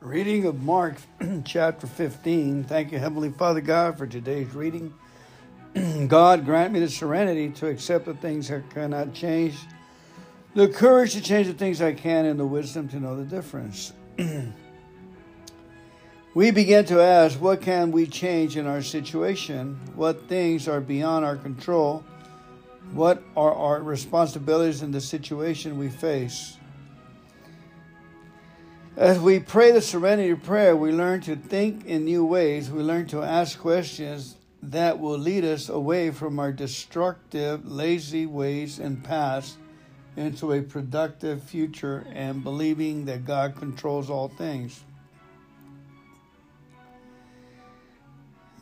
Reading of Mark chapter 15. Thank you, Heavenly Father God, for today's reading. God, grant me the serenity to accept the things I cannot change, the courage to change the things I can, and the wisdom to know the difference. we begin to ask, what can we change in our situation? What things are beyond our control? What are our responsibilities in the situation we face? As we pray the serenity prayer, we learn to think in new ways. We learn to ask questions that will lead us away from our destructive, lazy ways and past into a productive future and believing that God controls all things.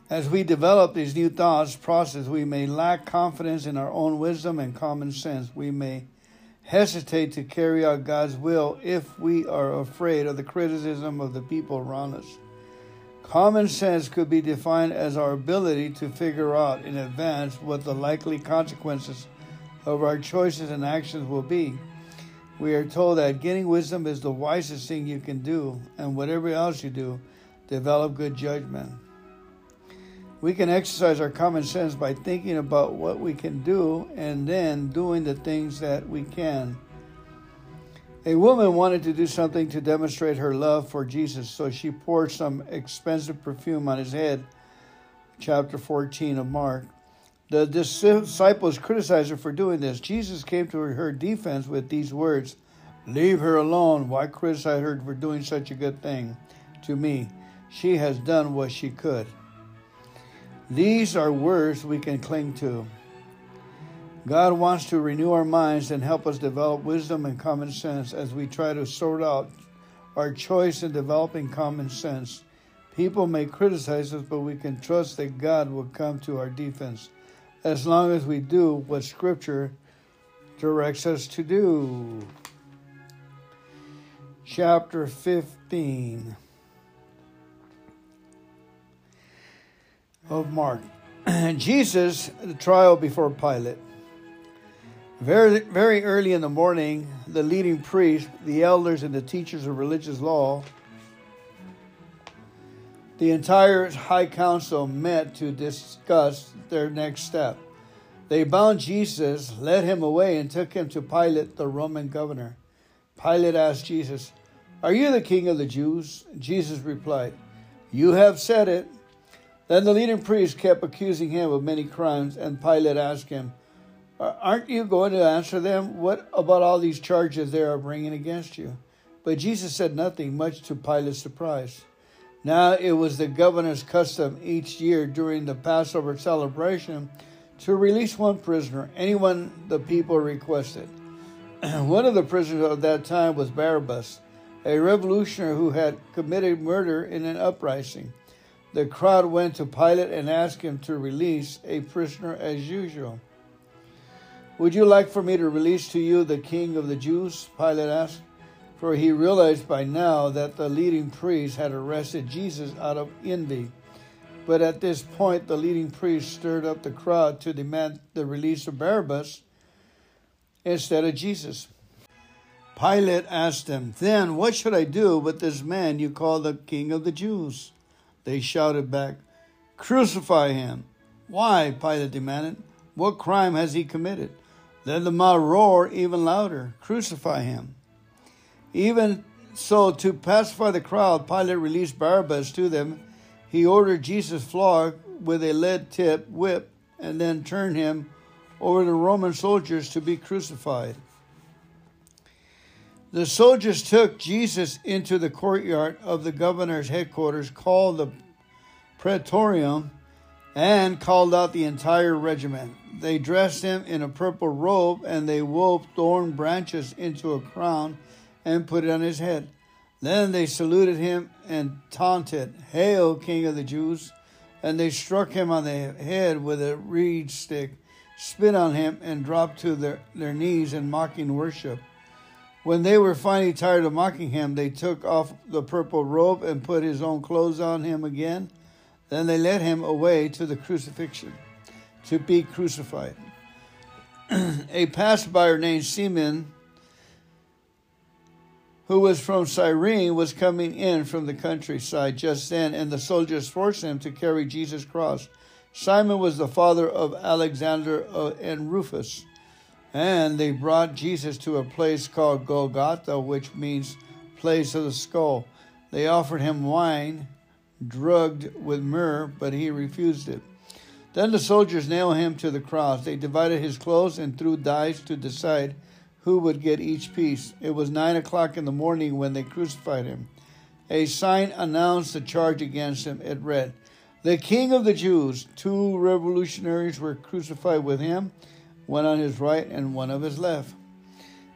As we develop these new thoughts process, we may lack confidence in our own wisdom and common sense. We may hesitate to carry out God's will if we are afraid of the criticism of the people around us. Common sense could be defined as our ability to figure out in advance what the likely consequences of our choices and actions will be. We are told that getting wisdom is the wisest thing you can do, and whatever else you do, develop good judgment. We can exercise our common sense by thinking about what we can do and then doing the things that we can. A woman wanted to do something to demonstrate her love for Jesus, so she poured some expensive perfume on his head. Chapter 14 of Mark. The disciples criticized her for doing this. Jesus came to her defense with these words Leave her alone. Why criticize her for doing such a good thing to me? She has done what she could. These are words we can cling to. God wants to renew our minds and help us develop wisdom and common sense as we try to sort out our choice in developing common sense. People may criticize us, but we can trust that God will come to our defense as long as we do what Scripture directs us to do. Chapter 15. Of Mark. Jesus, the trial before Pilate. Very, very early in the morning, the leading priests, the elders, and the teachers of religious law, the entire high council met to discuss their next step. They bound Jesus, led him away, and took him to Pilate, the Roman governor. Pilate asked Jesus, Are you the king of the Jews? Jesus replied, You have said it. Then the leading priest kept accusing him of many crimes, and Pilate asked him, Aren't you going to answer them? What about all these charges they are bringing against you? But Jesus said nothing, much to Pilate's surprise. Now it was the governor's custom each year during the Passover celebration to release one prisoner, anyone the people requested. one of the prisoners of that time was Barabbas, a revolutionary who had committed murder in an uprising. The crowd went to Pilate and asked him to release a prisoner as usual. Would you like for me to release to you the king of the Jews? Pilate asked, for he realized by now that the leading priests had arrested Jesus out of envy. But at this point, the leading priest stirred up the crowd to demand the release of Barabbas instead of Jesus. Pilate asked him, Then what should I do with this man you call the king of the Jews? They shouted back, Crucify him! Why? Pilate demanded. What crime has he committed? Then the mob roared even louder, Crucify him! Even so, to pacify the crowd, Pilate released Barabbas to them. He ordered Jesus flogged with a lead tipped whip and then turned him over to Roman soldiers to be crucified. The soldiers took Jesus into the courtyard of the governor's headquarters, called the Praetorium, and called out the entire regiment. They dressed him in a purple robe, and they wove thorn branches into a crown and put it on his head. Then they saluted him and taunted, Hail, King of the Jews! And they struck him on the head with a reed stick, spit on him, and dropped to their, their knees in mocking worship. When they were finally tired of mocking him, they took off the purple robe and put his own clothes on him again. Then they led him away to the crucifixion to be crucified. a passerby named Simon, who was from Cyrene, was coming in from the countryside just then, and the soldiers forced him to carry Jesus' cross. Simon was the father of Alexander uh, and Rufus. And they brought Jesus to a place called Golgotha, which means place of the skull. They offered him wine drugged with myrrh, but he refused it. Then the soldiers nailed him to the cross. They divided his clothes and threw dice to decide who would get each piece. It was nine o'clock in the morning when they crucified him. A sign announced the charge against him. It read, The King of the Jews. Two revolutionaries were crucified with him, one on his right and one on his left.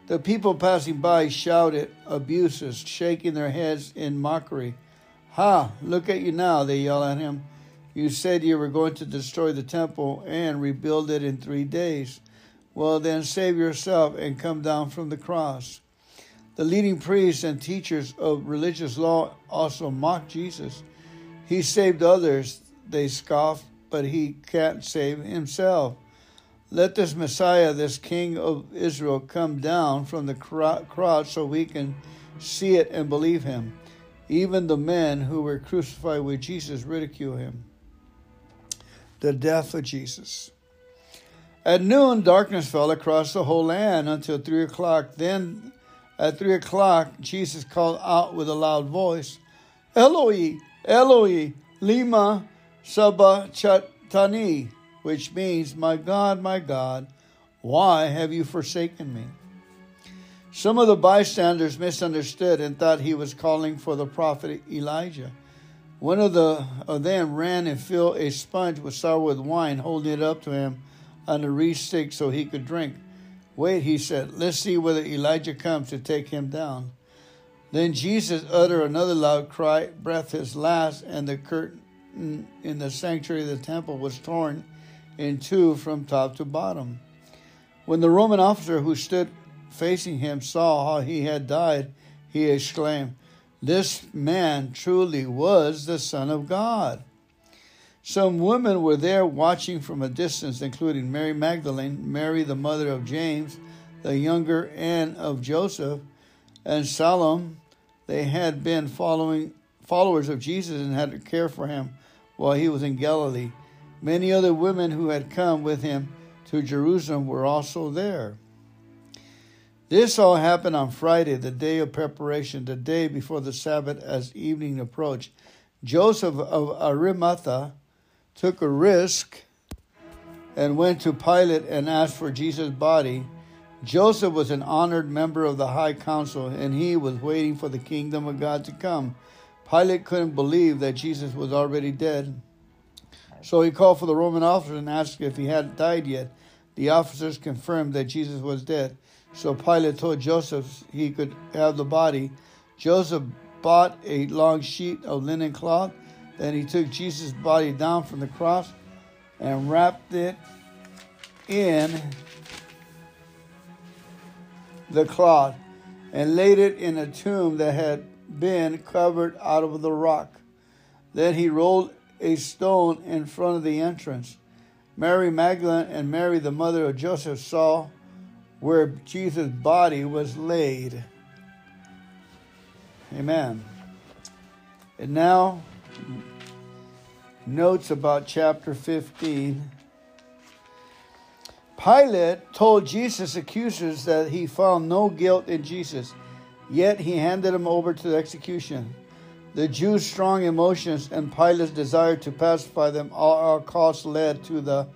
The people passing by shouted abuses, shaking their heads in mockery. Ha! Look at you now, they yell at him. You said you were going to destroy the temple and rebuild it in three days. Well, then save yourself and come down from the cross. The leading priests and teachers of religious law also mocked Jesus. He saved others, they scoffed, but he can't save himself. Let this Messiah, this King of Israel, come down from the cross so we can see it and believe him. Even the men who were crucified with Jesus ridicule him. The death of Jesus. At noon, darkness fell across the whole land until three o'clock. Then, at three o'clock, Jesus called out with a loud voice, Eloi, Eloi, lema sabachthani, which means, My God, my God, why have you forsaken me? Some of the bystanders misunderstood and thought he was calling for the prophet Elijah. One of, the, of them ran and filled a sponge with sour with wine, holding it up to him on a reed stick so he could drink. Wait, he said, let's see whether Elijah comes to take him down. Then Jesus uttered another loud cry, breathed his last, and the curtain in the sanctuary of the temple was torn in two from top to bottom. When the Roman officer who stood facing him saw how he had died, he exclaimed, This man truly was the Son of God. Some women were there watching from a distance, including Mary Magdalene, Mary the mother of James, the younger, and of Joseph, and Salome. They had been following followers of Jesus and had to care for him while he was in Galilee. Many other women who had come with him to Jerusalem were also there. This all happened on Friday, the day of preparation, the day before the Sabbath as evening approached. Joseph of Arimathea took a risk and went to Pilate and asked for Jesus' body. Joseph was an honored member of the high council and he was waiting for the kingdom of God to come. Pilate couldn't believe that Jesus was already dead. So he called for the Roman officers and asked if he hadn't died yet. The officers confirmed that Jesus was dead. So Pilate told Joseph he could have the body. Joseph bought a long sheet of linen cloth. Then he took Jesus' body down from the cross and wrapped it in the cloth and laid it in a tomb that had been covered out of the rock. Then he rolled a stone in front of the entrance. Mary Magdalene and Mary, the mother of Joseph, saw where Jesus' body was laid. Amen. And now, notes about chapter 15. Pilate told Jesus' accusers that he found no guilt in Jesus, yet he handed him over to the execution. The Jews' strong emotions and Pilate's desire to pacify them all our costs led to the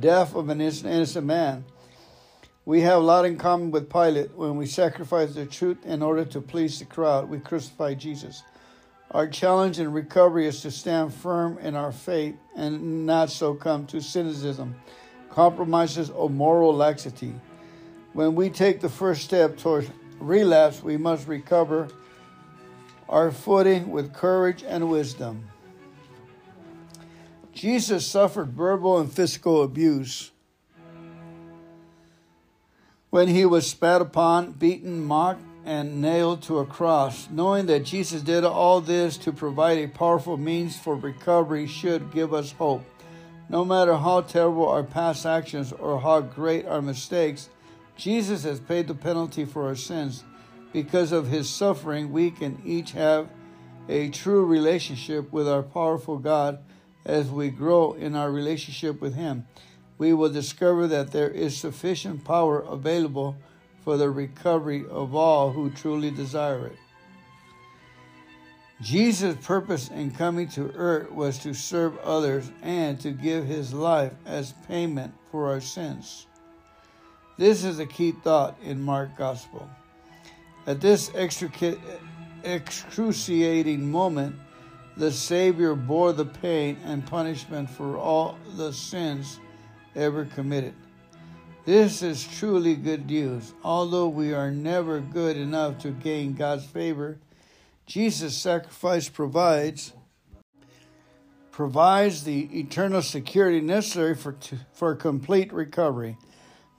death of an innocent man. We have a lot in common with Pilate when we sacrifice the truth in order to please the crowd. We crucify Jesus. Our challenge in recovery is to stand firm in our faith and not succumb to cynicism, compromises, or moral laxity. When we take the first step towards relapse, we must recover our footing with courage and wisdom. Jesus suffered verbal and physical abuse when he was spat upon, beaten, mocked, and nailed to a cross. Knowing that Jesus did all this to provide a powerful means for recovery should give us hope. No matter how terrible our past actions or how great our mistakes, Jesus has paid the penalty for our sins. Because of his suffering, we can each have a true relationship with our powerful God as we grow in our relationship with him. We will discover that there is sufficient power available for the recovery of all who truly desire it. Jesus' purpose in coming to earth was to serve others and to give his life as payment for our sins. This is a key thought in Mark Gospel. At this excruciating moment, the Savior bore the pain and punishment for all the sins ever committed. This is truly good news. Although we are never good enough to gain God's favor, Jesus' sacrifice provides provides the eternal security necessary for for complete recovery.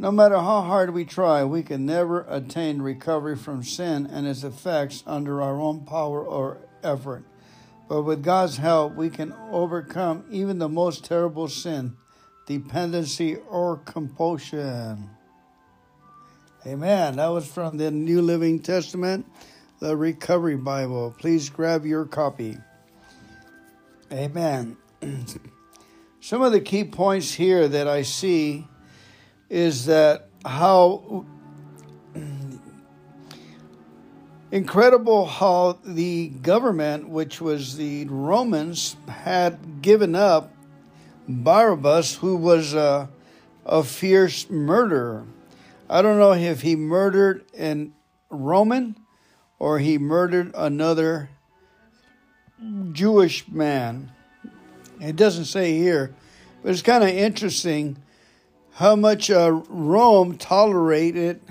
No matter how hard we try, we can never attain recovery from sin and its effects under our own power or effort. But with God's help, we can overcome even the most terrible sin, dependency, or compulsion. Amen. That was from the New Living Testament the Recovery Bible. Please grab your copy. Amen. Some of the key points here that I see is that how incredible how the government, which was the Romans, had given up Barabbas, who was a, a fierce murderer. I don't know if he murdered an Roman or he murdered another Jewish man. It doesn't say here, but it's kind of interesting how much uh, Rome tolerated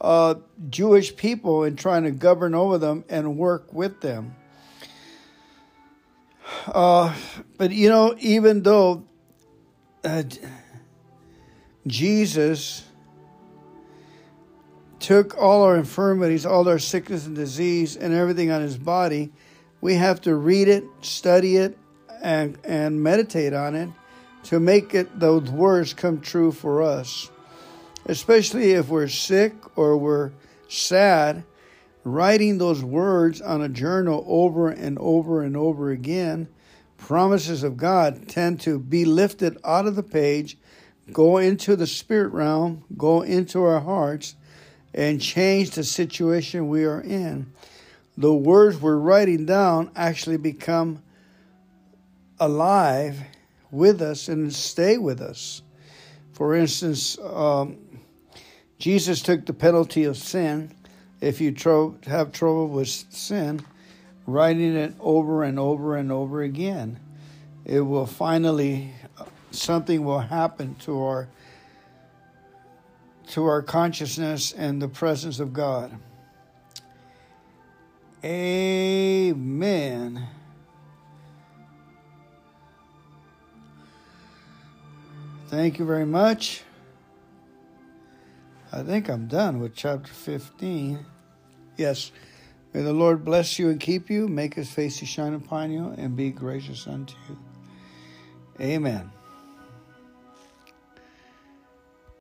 uh, Jewish people in trying to govern over them and work with them. Uh, but you know, even though uh, Jesus took all our infirmities, all our sickness and disease, and everything on his body, we have to read it, study it, and, and meditate on it to make it those words come true for us. Especially if we're sick or we're sad, writing those words on a journal over and over and over again, promises of God tend to be lifted out of the page, go into the spirit realm, go into our hearts, and change the situation we are in. The words we're writing down actually become alive with us and stay with us. For instance, um, Jesus took the penalty of sin. If you tro- have trouble with sin, writing it over and over and over again, it will finally, something will happen to our to our consciousness and the presence of God. Amen. Thank you very much. I think I'm done with chapter 15. Yes. May the Lord bless you and keep you, make his face to shine upon you, and be gracious unto you. Amen.